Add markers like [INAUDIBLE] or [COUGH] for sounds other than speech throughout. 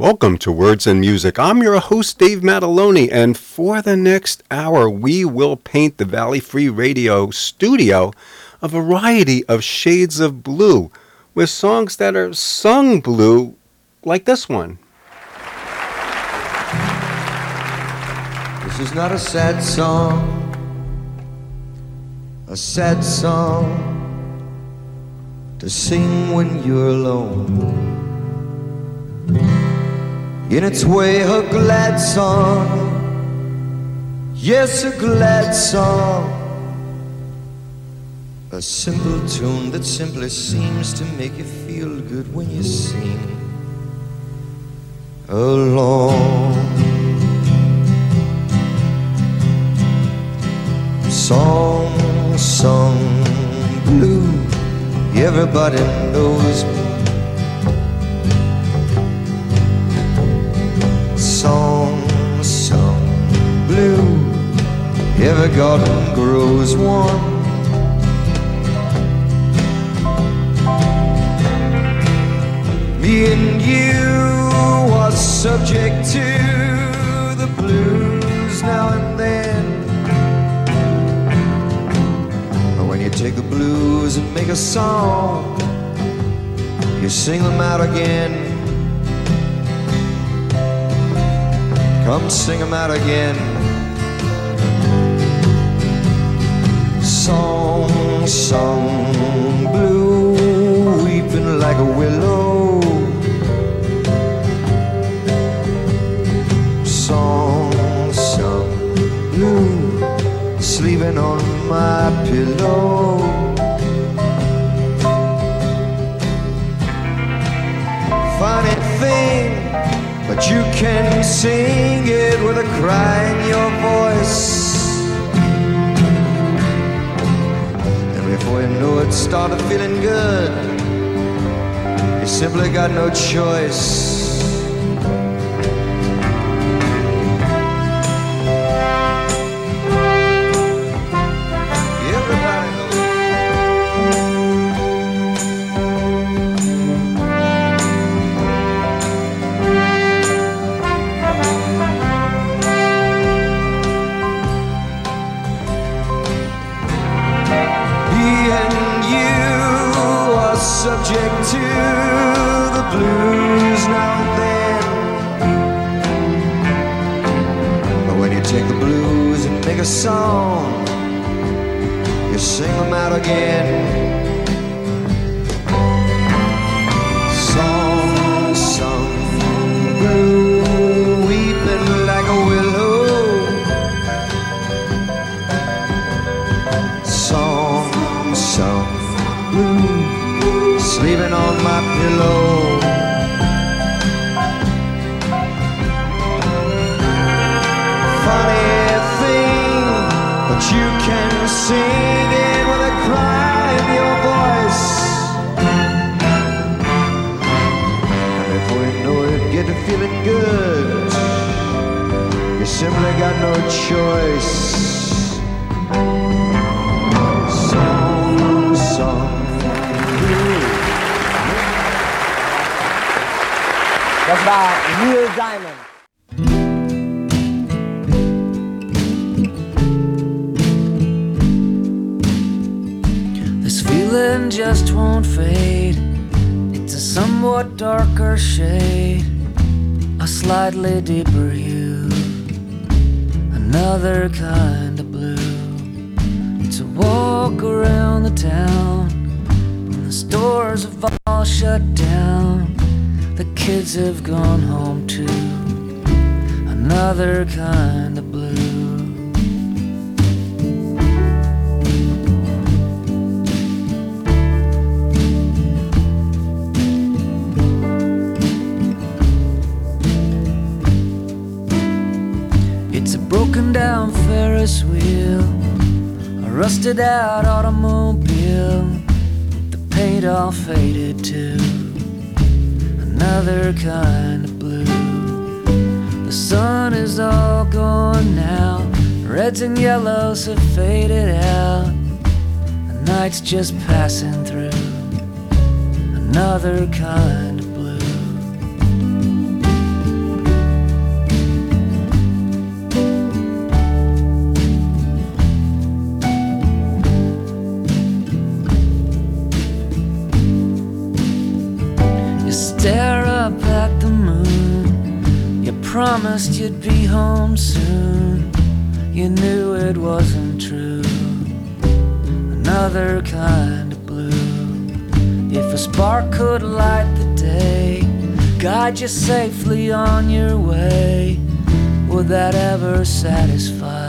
Welcome to Words and Music. I'm your host, Dave Mataloni, and for the next hour, we will paint the Valley Free Radio studio a variety of shades of blue with songs that are sung blue, like this one. This is not a sad song, a sad song to sing when you're alone in its way a glad song. Yes, a glad song. A simple tune that simply seems to make you feel good when you sing along. Song sung blue, everybody knows song sung blue. Every garden grows warm. Me and you are subject to the blues now and then. But when you take the blues and make a song, you sing them out again. Come sing them out again. Song sung blue, weeping like a willow. Song sung blue, sleeping on my pillow. But you can sing it with a cry in your voice. And before you know it, started feeling good. You simply got no choice. A song, you sing them out again. Choice. Song, song. That's by Neil Diamond. This feeling just won't fade. It's a somewhat darker shade, a slightly deeper hue, another kind of blue. A walk around the town when the stores have all shut down. The kids have gone home too, another kind of Ferris wheel, a rusted out automobile, the paint all faded too. Another kind of blue. The sun is all gone now, reds and yellows have faded out. The night's just passing through. Another kind promised you'd be home soon. You knew it wasn't true. Another kind of blue. If a spark could light the day, guide you safely on your way, would that ever satisfy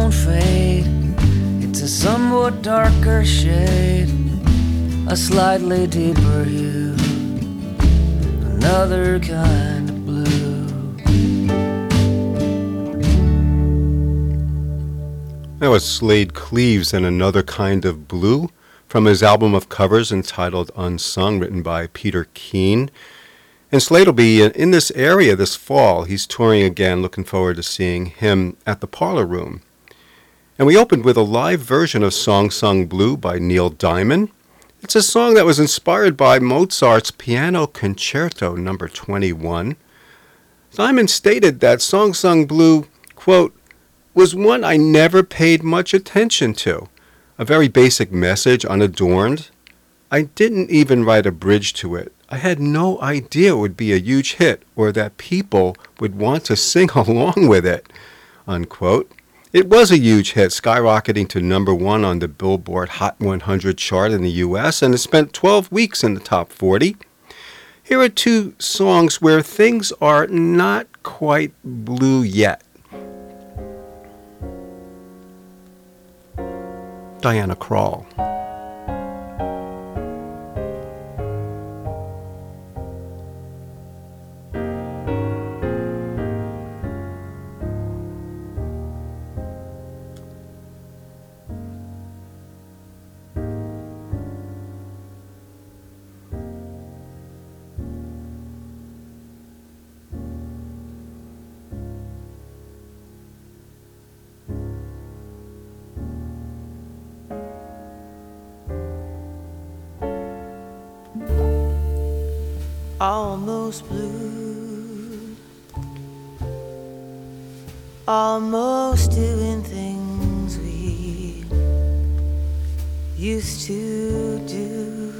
won't fade. It's a somewhat darker shade, a slightly deeper hue, another kind of blue. That was Slaid Cleaves and Another Kind of Blue from his album of covers entitled Unsung, written by Peter Keane. And Slaid will be in this area this fall. He's touring again, looking forward to seeing him at the Parlor Room. And we opened with a live version of Song Sung Blue by Neil Diamond. It's a song that was inspired by Mozart's Piano Concerto number 21. Diamond stated that Song Sung Blue, quote, was one I never paid much attention to. A very basic message, unadorned. I didn't even write a bridge to it. I had no idea it would be a huge hit or that people would want to sing [LAUGHS] along with it. Unquote. It was a huge hit, skyrocketing to number one on the Billboard Hot 100 chart in the US, and it spent 12 weeks in the top 40. Here are two songs where things are not quite blue yet. Diana Krall. Almost blue, almost doing things we used to do.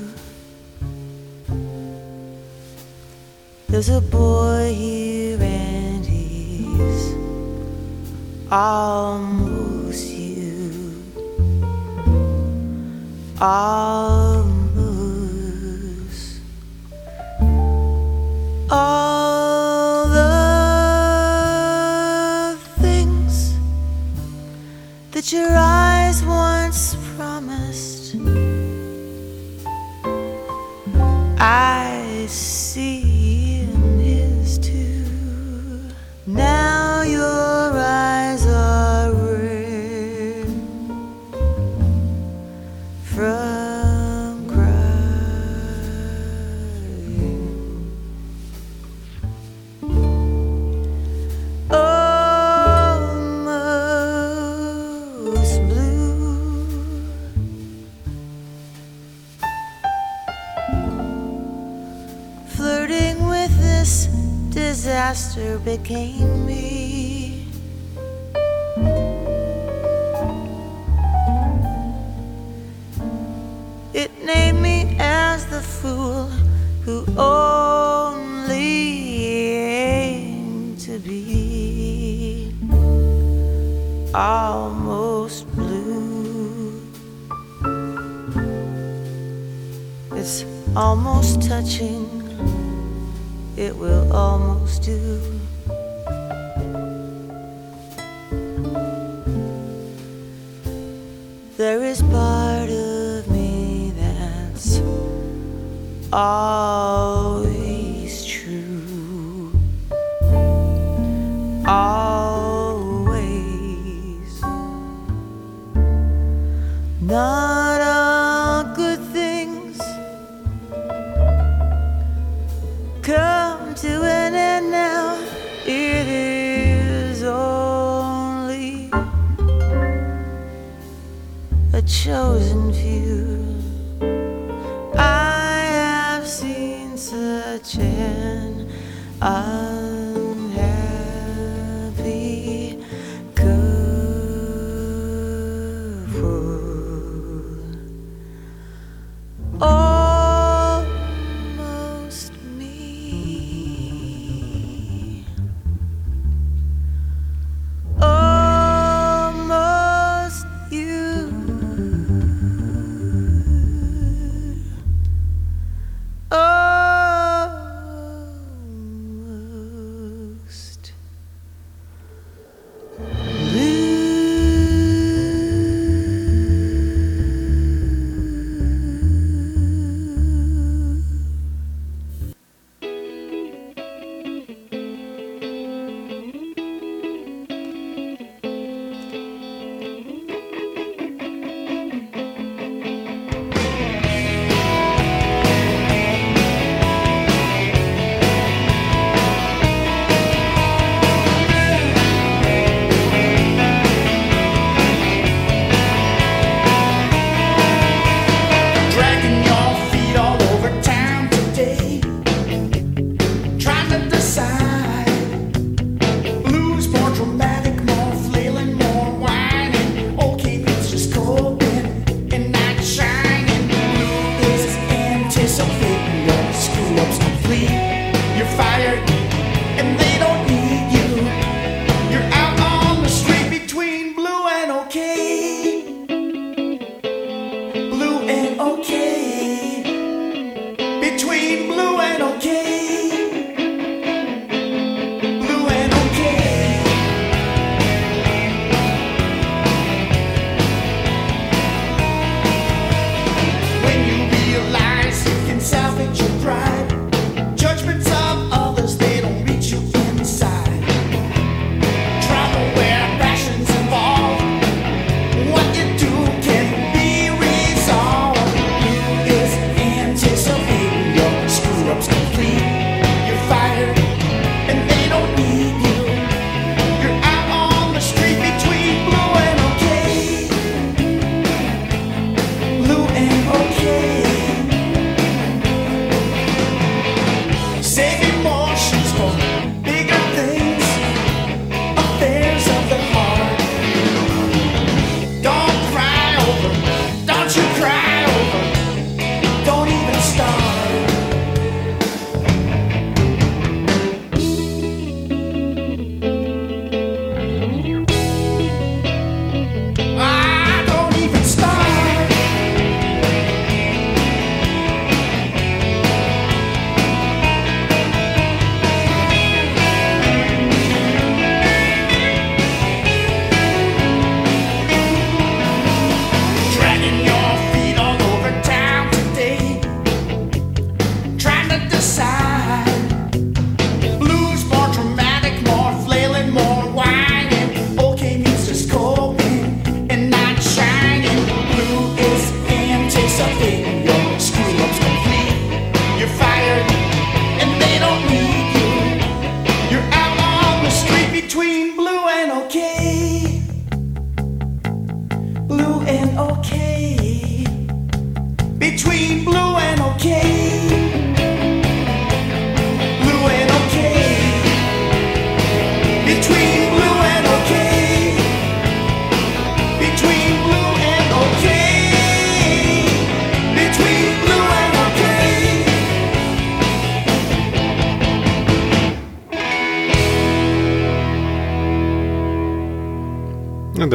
There's a boy here and he's almost you. Almost all disaster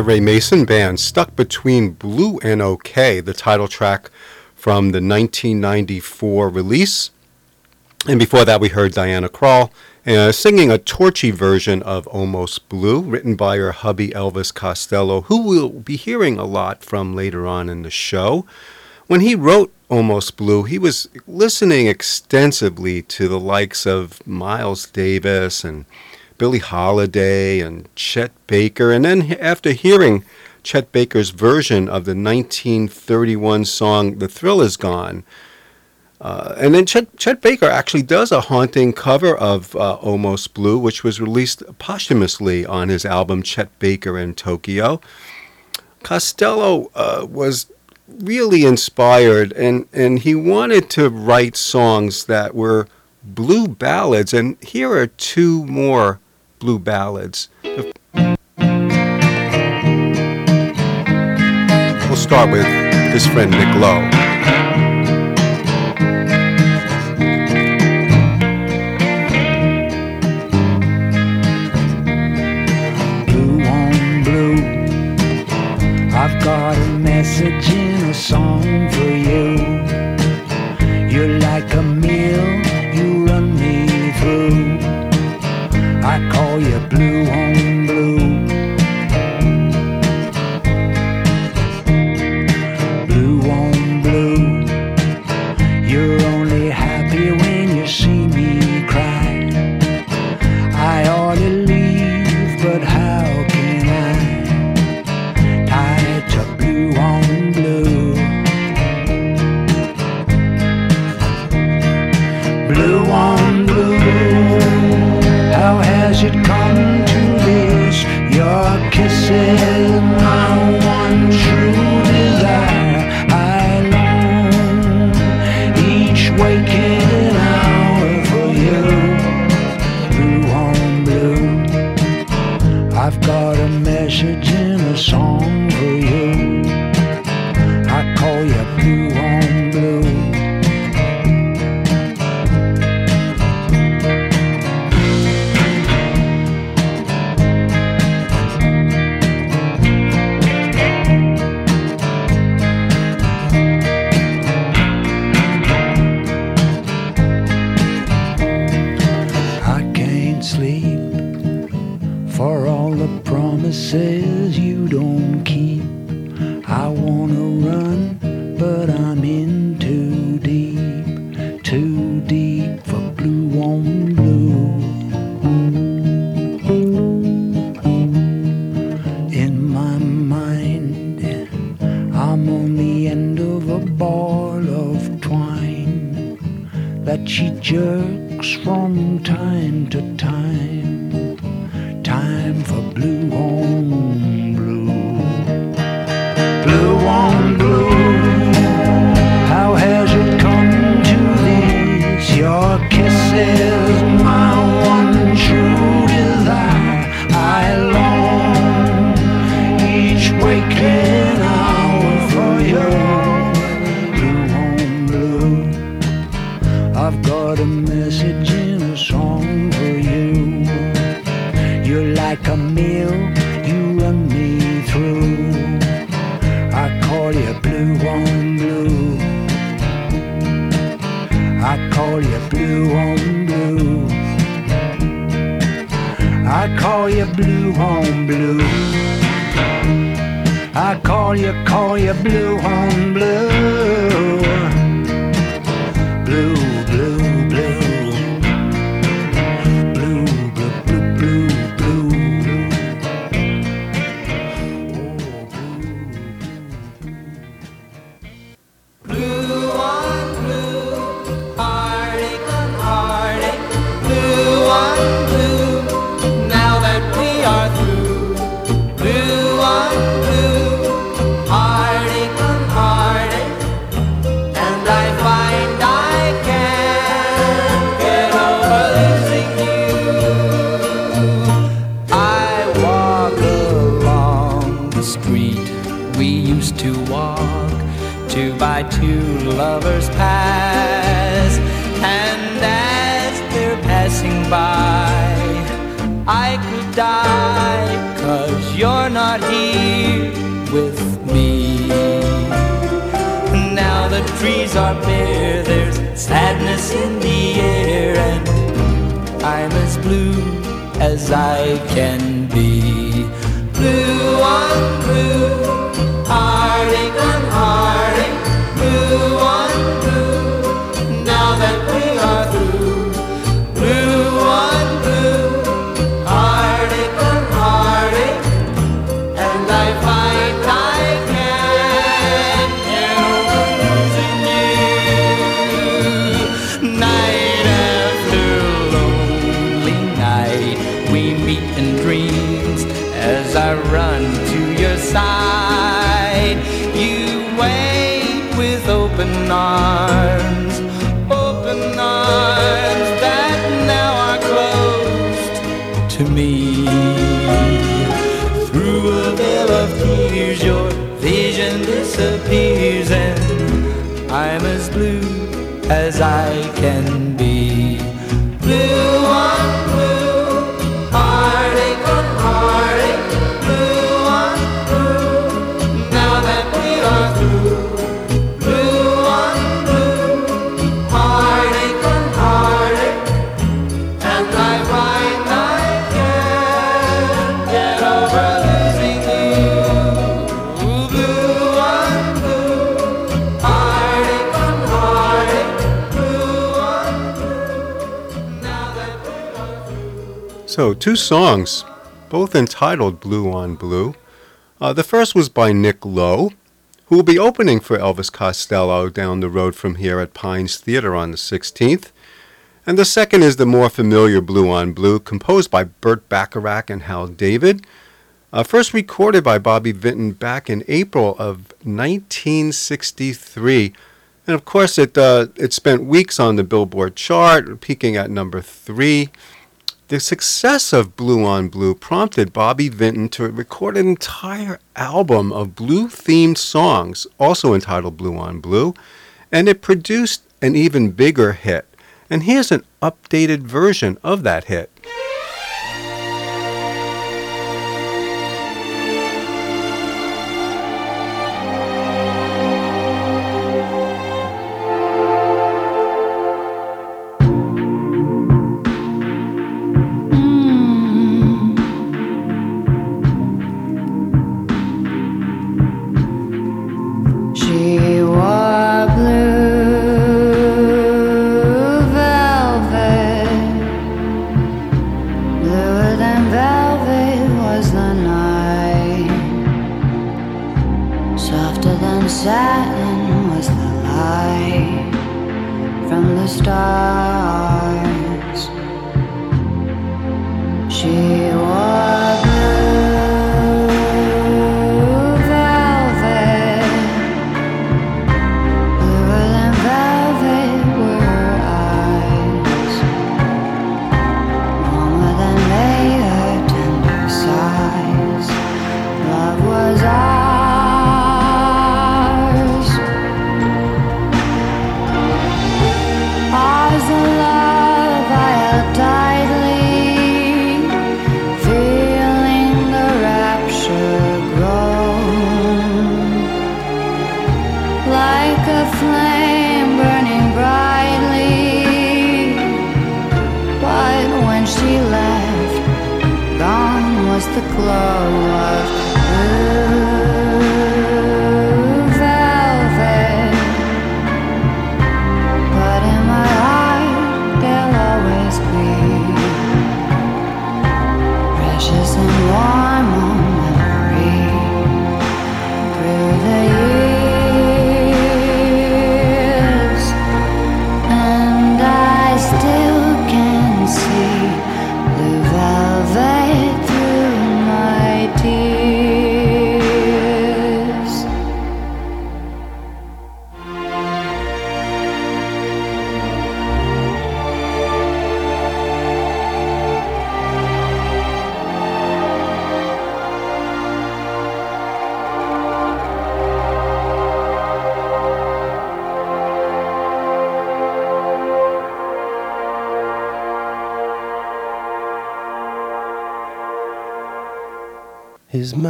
Ray Mason Band, Stuck Between Blue and OK, the title track from the 1994 release. And before that, we heard Diana Krall uh, singing a torchy version of Almost Blue, written by her hubby Elvis Costello, who we'll be hearing a lot from later on in the show. When he wrote Almost Blue, he was listening extensively to the likes of Miles Davis and Billie Holiday and Chet Baker. And then after hearing Chet Baker's version of the 1931 song The Thrill Is Gone, uh, and then Chet, Chet, Baker actually does a haunting cover of uh, Almost Blue, which was released posthumously on his album Chet Baker in Tokyo. Costello uh, was really inspired, and, and he wanted to write songs that were blue ballads. And here are two more blue ballads. We'll start with his friend Nick Lowe. Blue on blue, I've got a message in a song for you. You're like a Call blue on kisses, I call you blue on blue. I call you blue on blue. I call you, call you blue on blue with me. Now the trees are bare, there's sadness in the air, and I'm as blue as I can be. Blue on blue, run to your side. You wait with open arms, open arms that now are closed to me. Through a veil of tears, your vision disappears, and I'm as blue as I So, two songs, both entitled Blue on Blue. Uh, the first was by Nick Lowe, who will be opening for Elvis Costello down the road from here at Pines Theater on the 16th. And the second is the more familiar Blue on Blue, composed by Burt Bacharach and Hal David. Uh, first recorded by Bobby Vinton back in April of 1963. And of course, it, uh, it spent weeks on the Billboard chart, peaking at number three. The success of Blue on Blue prompted Bobby Vinton to record an entire album of blue themed songs, also entitled Blue on Blue, and it produced an even bigger hit. And here's an updated version of that hit.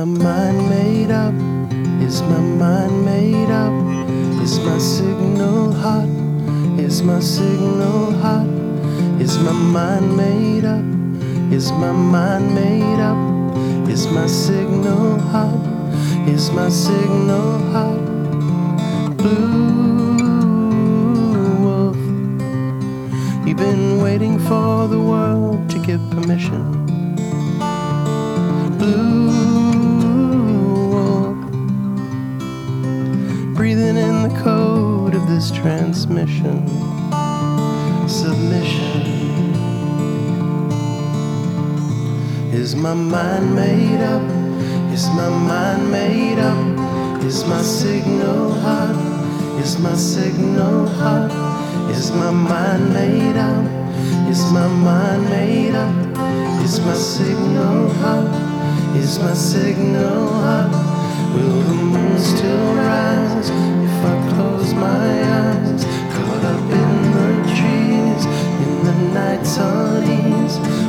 Mind made up? Is my mind made up? Is my signal hot? Is my signal hot? Is my mind made up? Is my mind made up? Is my signal hot? Is my signal hot? Blue wolf, you've been waiting for the world to give permission. Transmission. Submission. Is my mind made up? Is my mind made up? Is my signal hot? Is my signal hot? Is my mind made up? Is my mind made up? Is my signal hot? Is my signal hot? Will the moon still rise if I close my eyes? nights on.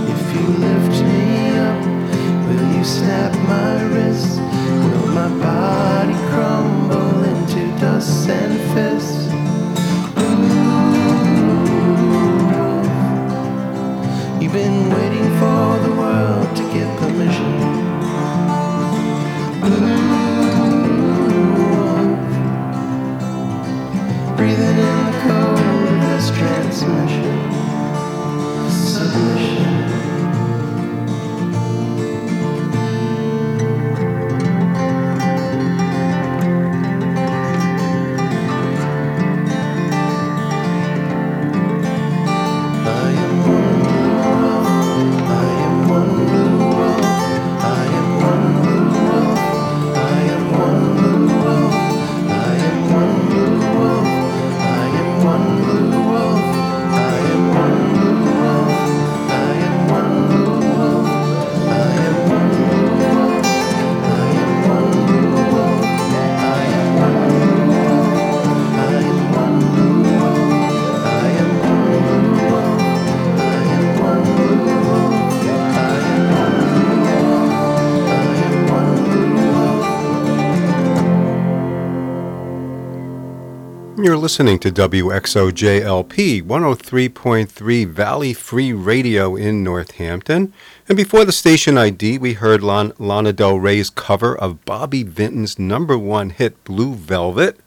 Listening to WXOJLP 103.3 Valley Free Radio in Northampton. And before the station ID, we heard Lon- Lana Del Rey's cover of Bobby Vinton's number one hit Blue Velvet.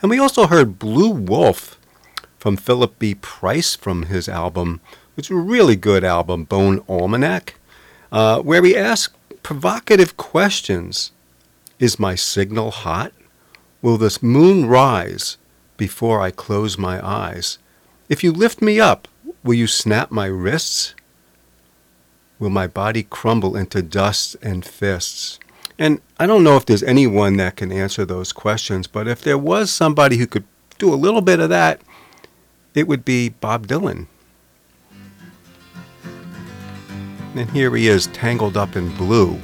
And we also heard Blue Wolf from Philip B. Price from his album, which is a really good album, Bone Almanac, uh, where he asked provocative questions. Is my signal hot? Will this moon rise before I close my eyes? If you lift me up, will you snap my wrists? Will my body crumble into dust and fists? And I don't know if there's anyone that can answer those questions, but if there was somebody who could do a little bit of that, it would be Bob Dylan. And here he is, tangled up in blue.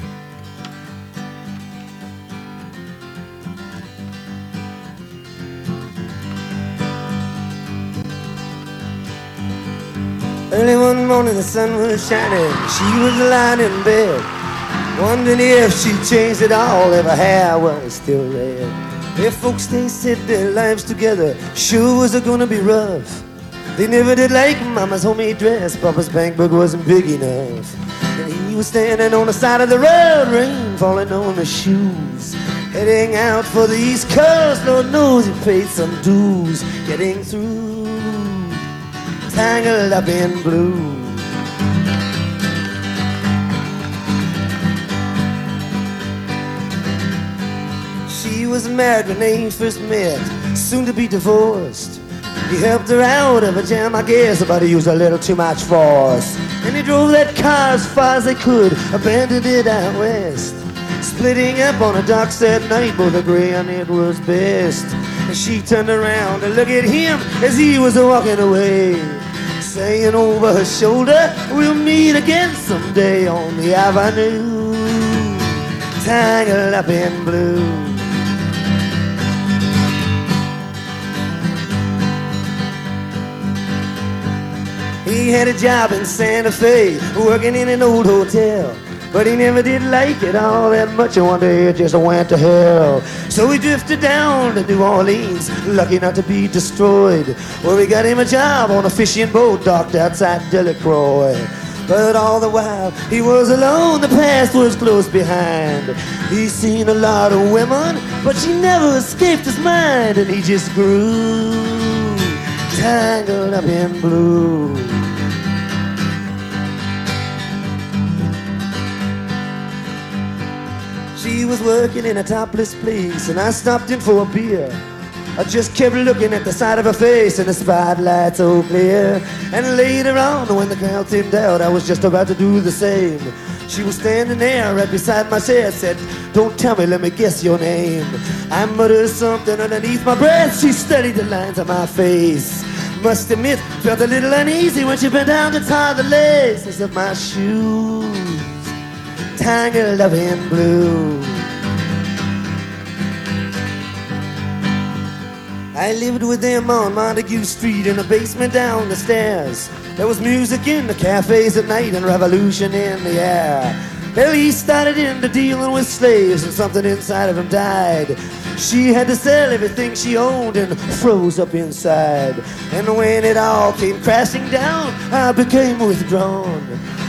Early one morning the sun was shining, she was lying in bed, wondering if she'd changed it all, if her hair was still red. If folks they said their lives together sure was gonna be rough. They never did like Mama's homemade dress, Papa's bank book wasn't big enough. And he was standing on the side of the road, rain falling on his shoes. Heading out for the East Coast, Lord knows he paid some dues. Getting through tangled up in blue. She was married when they first met, soon to be divorced. He helped her out of a jam, I guess, but he used a little too much force. And he drove that car as far as they could, abandoned it out west. Splitting up on a docks that night, both agree on it was best. And she turned around to look at him as he was walking away. Saying over her shoulder, we'll meet again someday on the avenue. Tangled up in blue. He had a job in Santa Fe, working in an old hotel. But he never did like it all that much, and one day just went to hell. So he drifted down to New Orleans, lucky not to be destroyed. Well, we got him a job on a fishing boat docked outside Delacroix. But all the while he was alone, the past was close behind. He's seen a lot of women, but she never escaped his mind, and he just grew tangled up in blue. She was working in a topless place, and I stopped in for a beer. I just kept looking at the side of her face and the spotlight so clear. And later on, when the crowd thinned out, I was just about to do the same. She was standing there right beside my chair, said, Don't tell me, let me guess your name. I muttered something underneath my breath. She studied the lines on my face. Must admit, felt a little uneasy when she bent down to tie the laces of my shoes, tangled up in blue. I lived with them on Montague Street in a basement down the stairs. There was music in the cafes at night and revolution in the air. He started into dealing with slaves and something inside of him died. She had to sell everything she owned and froze up inside. And when it all came crashing down, I became withdrawn.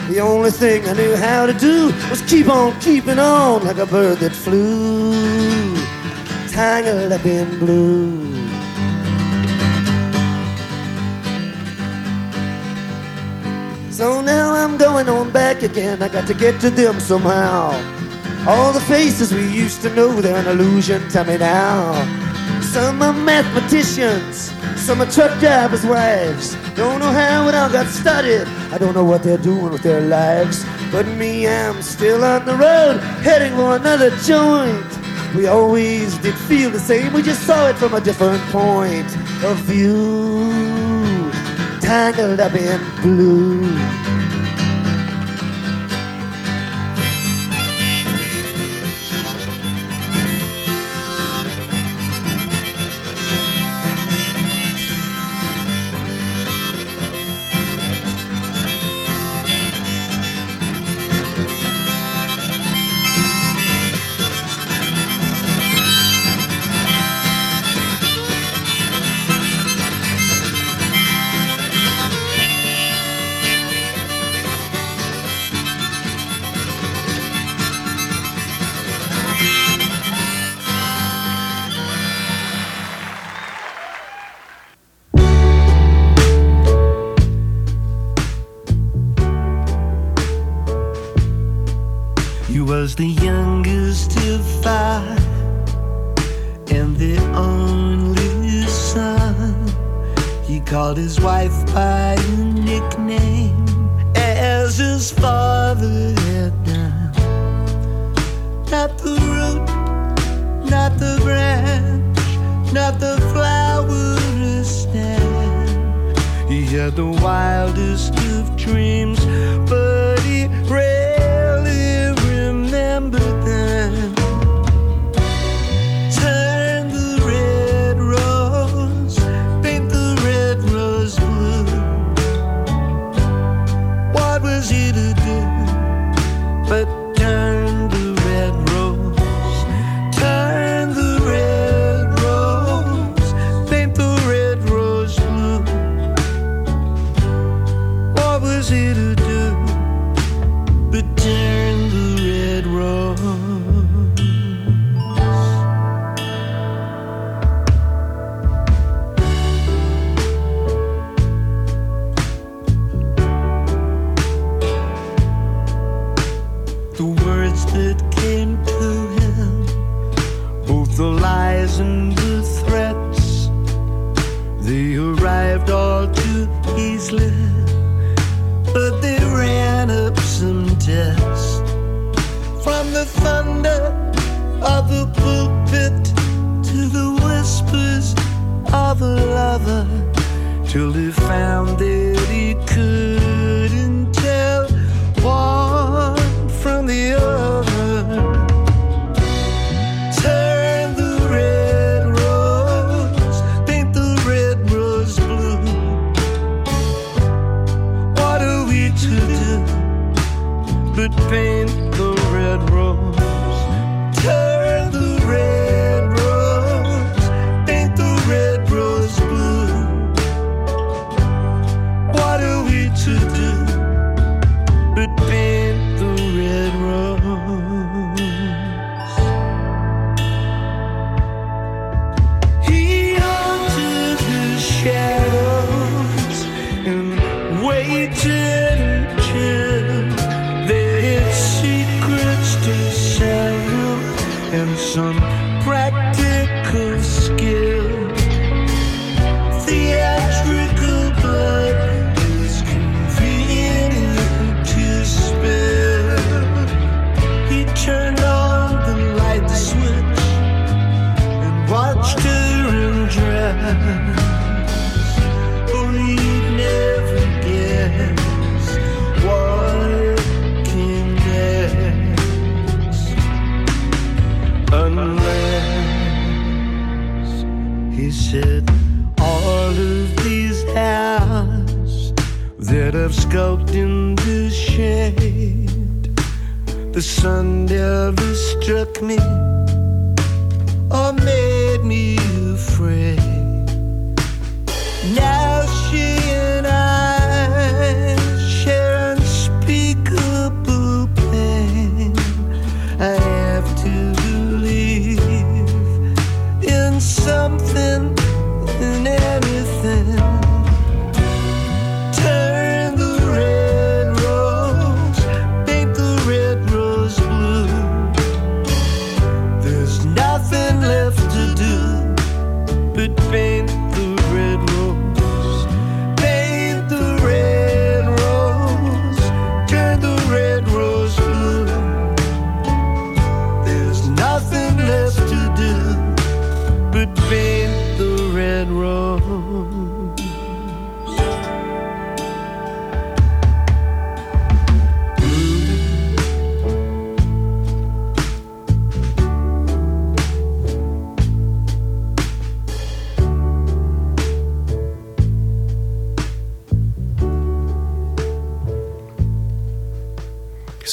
The only thing I knew how to do was keep on keeping on like a bird that flew, tangled up in blue. So now I'm going on back again. I got to get to them somehow. All the faces we used to know, they're an illusion. Tell me now. Some are mathematicians, some are truck drivers' wives. Don't know how it all got started. I don't know what they're doing with their lives. But me, I'm still on the road, heading for another joint. We always did feel the same, we just saw it from a different point of view. Tangled up in blue.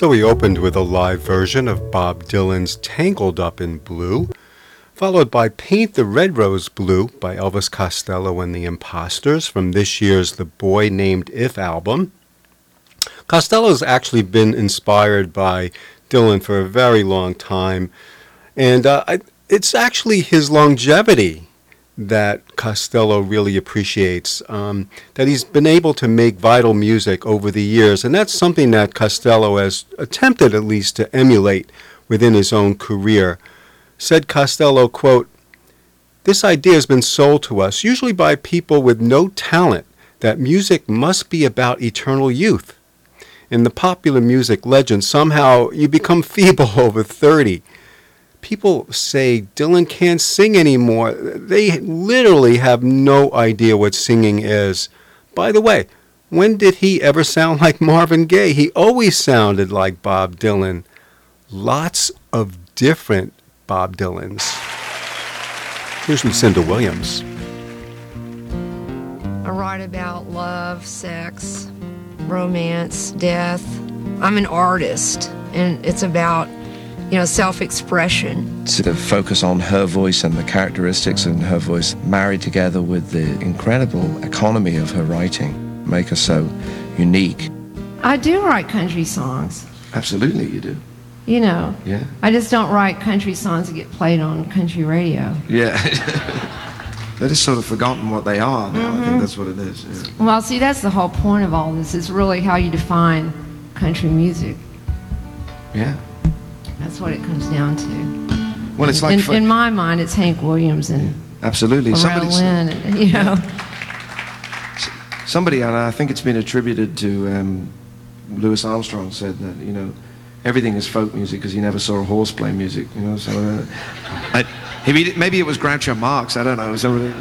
So we opened with a live version of Bob Dylan's Tangled Up in Blue, followed by Paint the Red Rose Blue by Elvis Costello and the Imposters from this year's The Boy Named If album. Costello's actually been inspired by Dylan for a very long time, and uh, I, it's actually his longevity that Costello really appreciates. Um, that he's been able to make vital music over the years, and that's something that Costello has attempted at least to emulate within his own career. Said Costello, quote, This idea has been sold to us, usually by people with no talent, that music must be about eternal youth. In the popular music legend, somehow you become [LAUGHS] feeble over 30 people say Dylan can't sing anymore. They literally have no idea what singing is. By the way, when did he ever sound like Marvin Gaye? He always sounded like Bob Dylan. Lots of different Bob Dylans. Here's Lucinda Williams. I write about love, sex, romance, death. I'm an artist, and it's about you know, self-expression. To focus on her voice and the characteristics in her voice married together with the incredible economy of her writing make her so unique. I do write country songs. Absolutely, you do. You know. Yeah. I just don't write country songs that get played on country radio. Yeah. [LAUGHS] They're just sort of forgotten what they are now. I think mm-hmm. that's what it is. Yeah. Well, see, that's the whole point of all this. Is really how you define country music. yeah. That's what it comes down to. Well, it's like in, for- in my mind, it's Hank Williams and absolutely. Somebody, and, [LAUGHS] you know. somebody, and I think it's been attributed to um, Louis Armstrong said that you know everything is folk music because he never saw a horse play music. You know, so uh, I, maybe maybe it was Groucho Marx. I don't know. Somebody,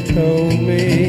told me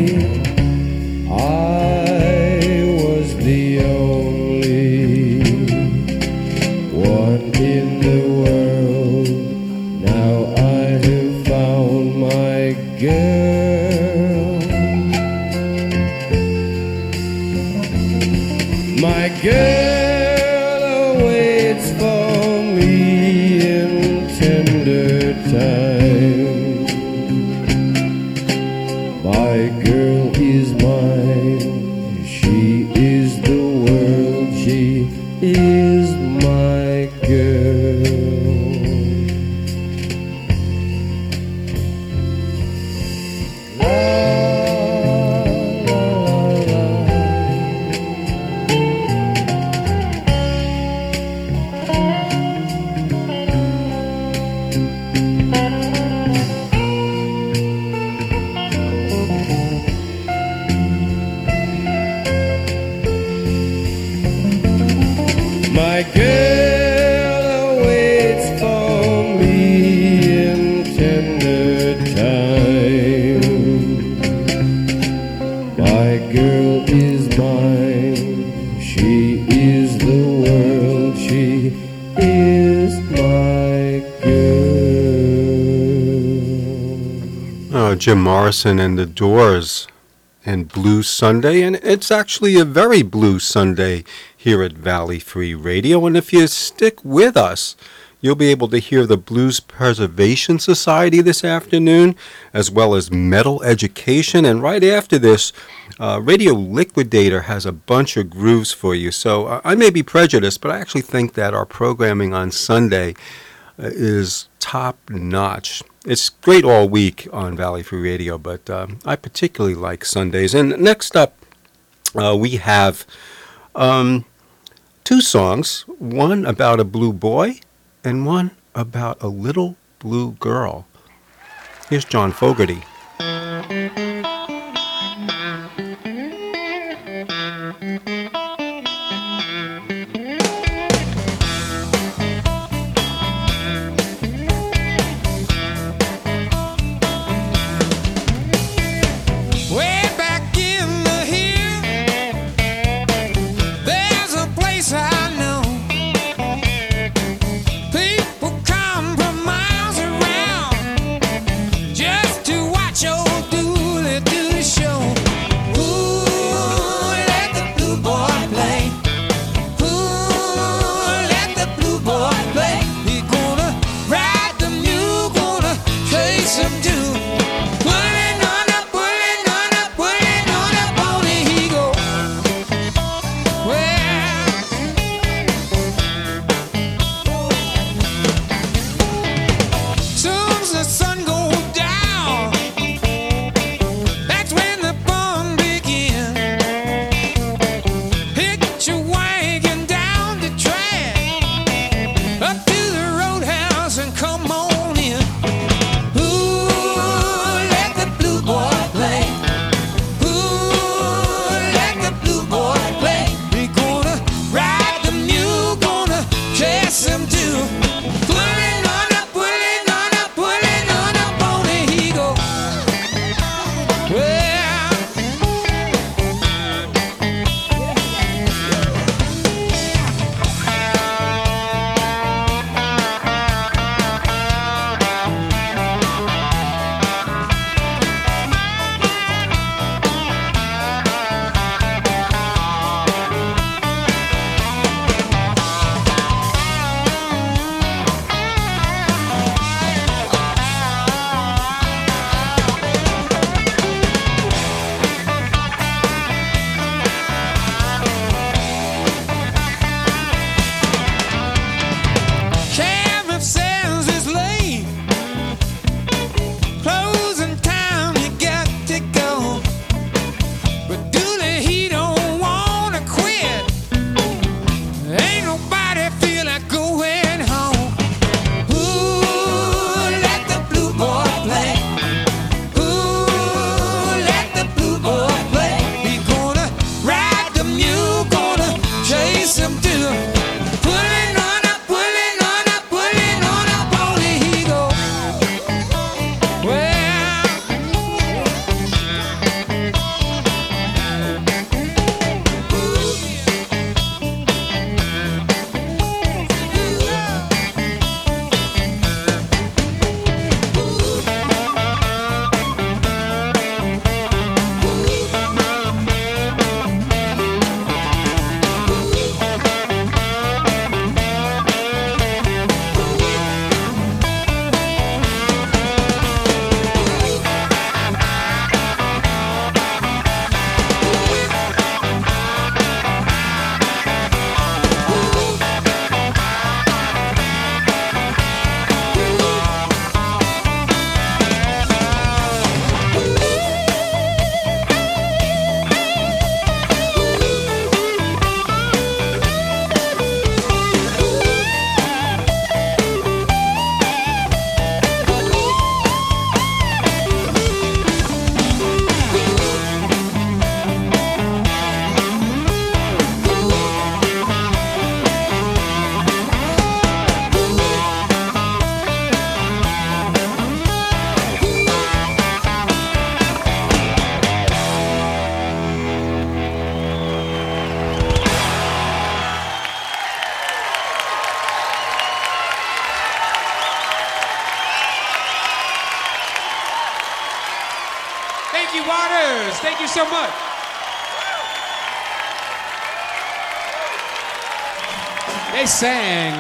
Jim Morrison and the Doors and Blue Sunday, and it's actually a very blue Sunday here at Valley Free Radio. And if you stick with us, You'll be able to hear the Blues Preservation Society this afternoon, as well as Metal Education. And right after this, uh, Radio Liquidator has a bunch of grooves for you. So uh, I may be prejudiced, but I actually think that our programming on Sunday is top notch. It's great all week on Valley Free Radio, but um, I particularly like Sundays. And next up, uh, we have um, two songs one about a blue boy and one about a little blue girl. Here's John Fogerty.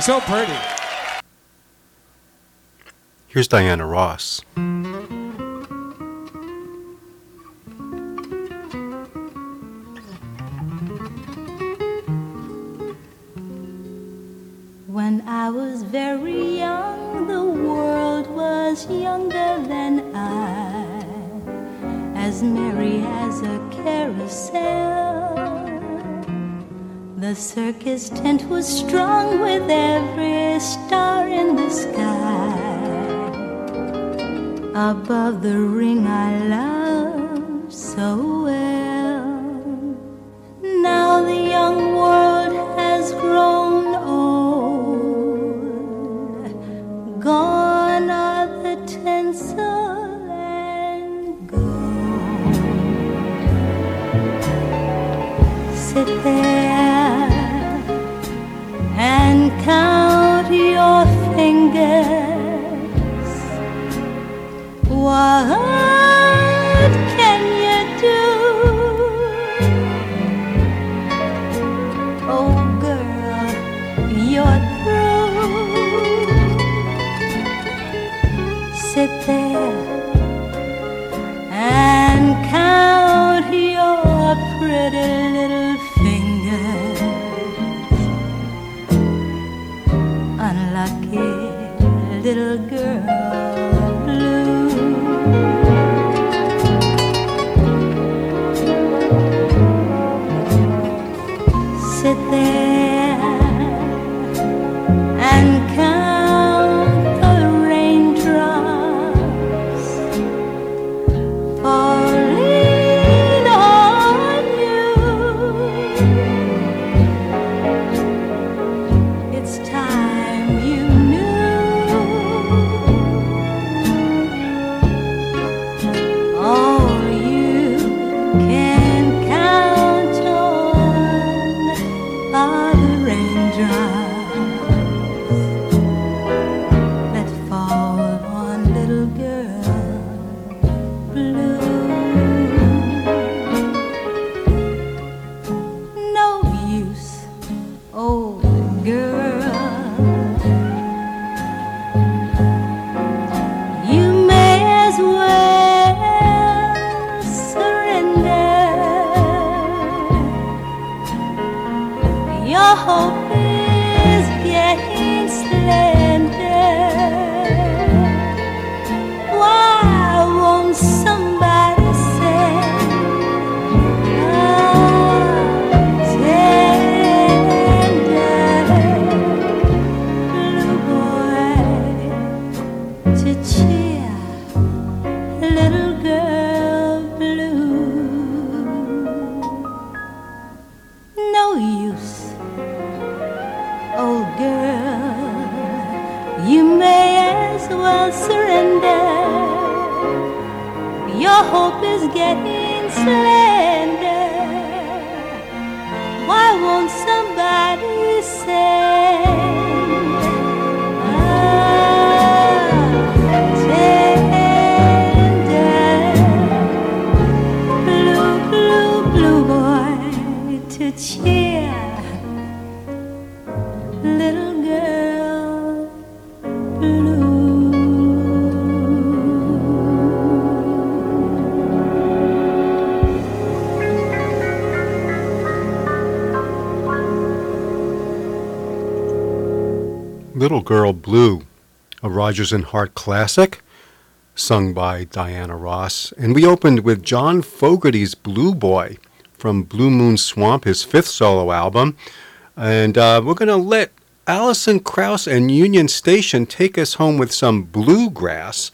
So pretty. Here's Diana Ross. When I was very young, the world was younger than I, as merry as a carousel. The circus tent was strung with every star in the sky. Above the ring I love so well. Rodgers and Hart classic, sung by Diana Ross. And we opened with John Fogerty's Blue Boy from Blue Moon Swamp, his fifth solo album. And uh, we're going to let Alison Krauss and Union Station take us home with some bluegrass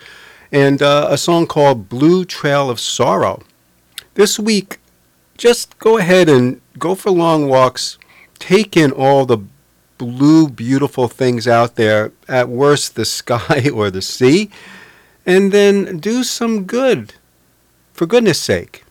and uh, a song called Blue Trail of Sorrow. This week, just go ahead and go for long walks, take in all the blue, beautiful things out there, at worst, the [LAUGHS] sky or the sea, and then do some good, for goodness sake.